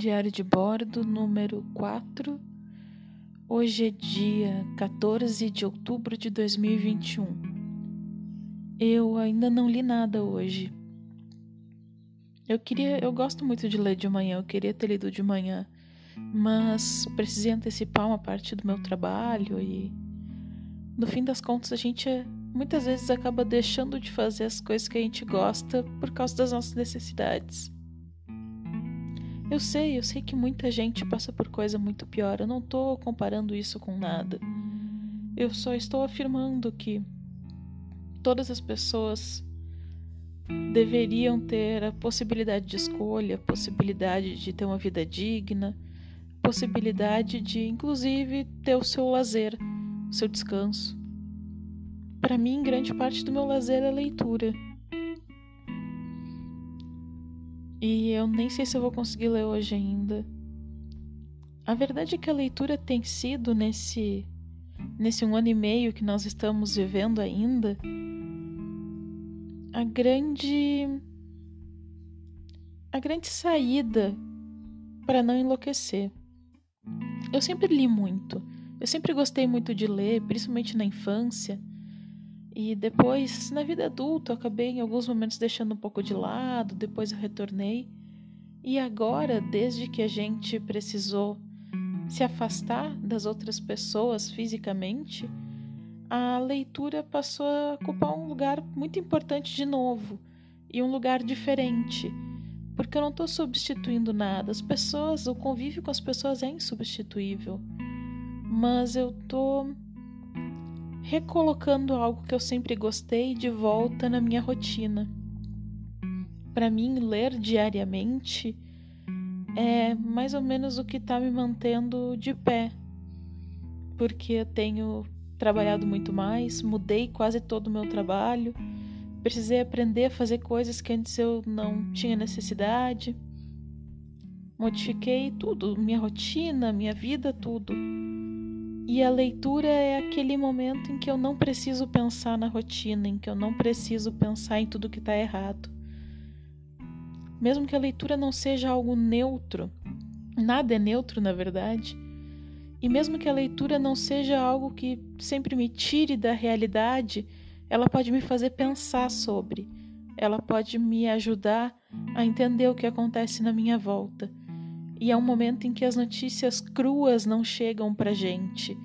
Diário de bordo número 4. Hoje é dia 14 de outubro de 2021. Eu ainda não li nada hoje. Eu queria, eu gosto muito de ler de manhã, eu queria ter lido de manhã, mas precisei antecipar uma parte do meu trabalho e no fim das contas a gente muitas vezes acaba deixando de fazer as coisas que a gente gosta por causa das nossas necessidades. Eu sei, eu sei que muita gente passa por coisa muito pior. Eu não estou comparando isso com nada. Eu só estou afirmando que todas as pessoas deveriam ter a possibilidade de escolha, a possibilidade de ter uma vida digna, possibilidade de, inclusive, ter o seu lazer, o seu descanso. Para mim, grande parte do meu lazer é leitura. E eu nem sei se eu vou conseguir ler hoje ainda. A verdade é que a leitura tem sido nesse nesse um ano e meio que nós estamos vivendo ainda a grande a grande saída para não enlouquecer. Eu sempre li muito. Eu sempre gostei muito de ler, principalmente na infância. E depois, na vida adulta, eu acabei em alguns momentos deixando um pouco de lado, depois eu retornei. E agora, desde que a gente precisou se afastar das outras pessoas fisicamente, a leitura passou a ocupar um lugar muito importante de novo e um lugar diferente, porque eu não estou substituindo nada. As pessoas, o convívio com as pessoas é insubstituível, mas eu estou recolocando algo que eu sempre gostei de volta na minha rotina. Para mim, ler diariamente é mais ou menos o que está me mantendo de pé, porque eu tenho trabalhado muito mais, mudei quase todo o meu trabalho, precisei aprender a fazer coisas que antes eu não tinha necessidade. Modifiquei tudo, minha rotina, minha vida, tudo. E a leitura é aquele momento em que eu não preciso pensar na rotina, em que eu não preciso pensar em tudo que está errado. Mesmo que a leitura não seja algo neutro, nada é neutro na verdade, e mesmo que a leitura não seja algo que sempre me tire da realidade, ela pode me fazer pensar sobre, ela pode me ajudar a entender o que acontece na minha volta e é um momento em que as notícias cruas não chegam para gente,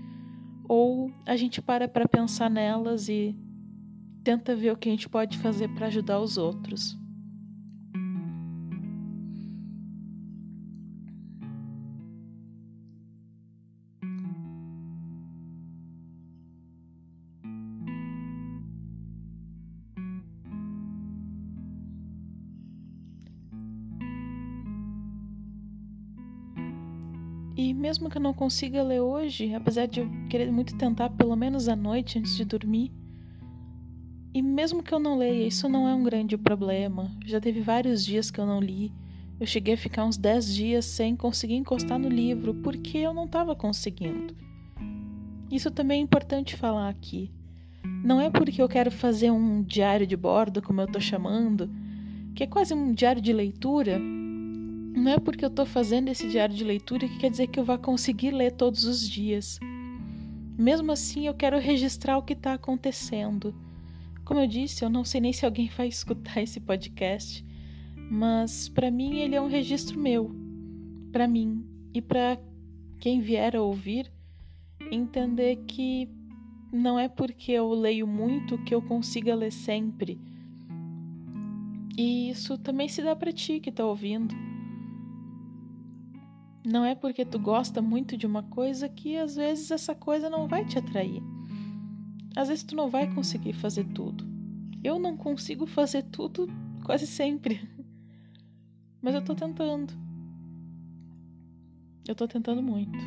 ou a gente para para pensar nelas e tenta ver o que a gente pode fazer para ajudar os outros. E mesmo que eu não consiga ler hoje, apesar de eu querer muito tentar pelo menos à noite antes de dormir, e mesmo que eu não leia, isso não é um grande problema. Já teve vários dias que eu não li. Eu cheguei a ficar uns 10 dias sem conseguir encostar no livro porque eu não estava conseguindo. Isso também é importante falar aqui. Não é porque eu quero fazer um diário de bordo, como eu estou chamando, que é quase um diário de leitura, não é porque eu estou fazendo esse diário de leitura que quer dizer que eu vá conseguir ler todos os dias. Mesmo assim, eu quero registrar o que está acontecendo. Como eu disse, eu não sei nem se alguém vai escutar esse podcast, mas para mim ele é um registro meu, para mim e para quem vier a ouvir, entender que não é porque eu leio muito que eu consiga ler sempre. E isso também se dá para ti que está ouvindo. Não é porque tu gosta muito de uma coisa que às vezes essa coisa não vai te atrair. Às vezes tu não vai conseguir fazer tudo. Eu não consigo fazer tudo quase sempre. Mas eu tô tentando. Eu tô tentando muito.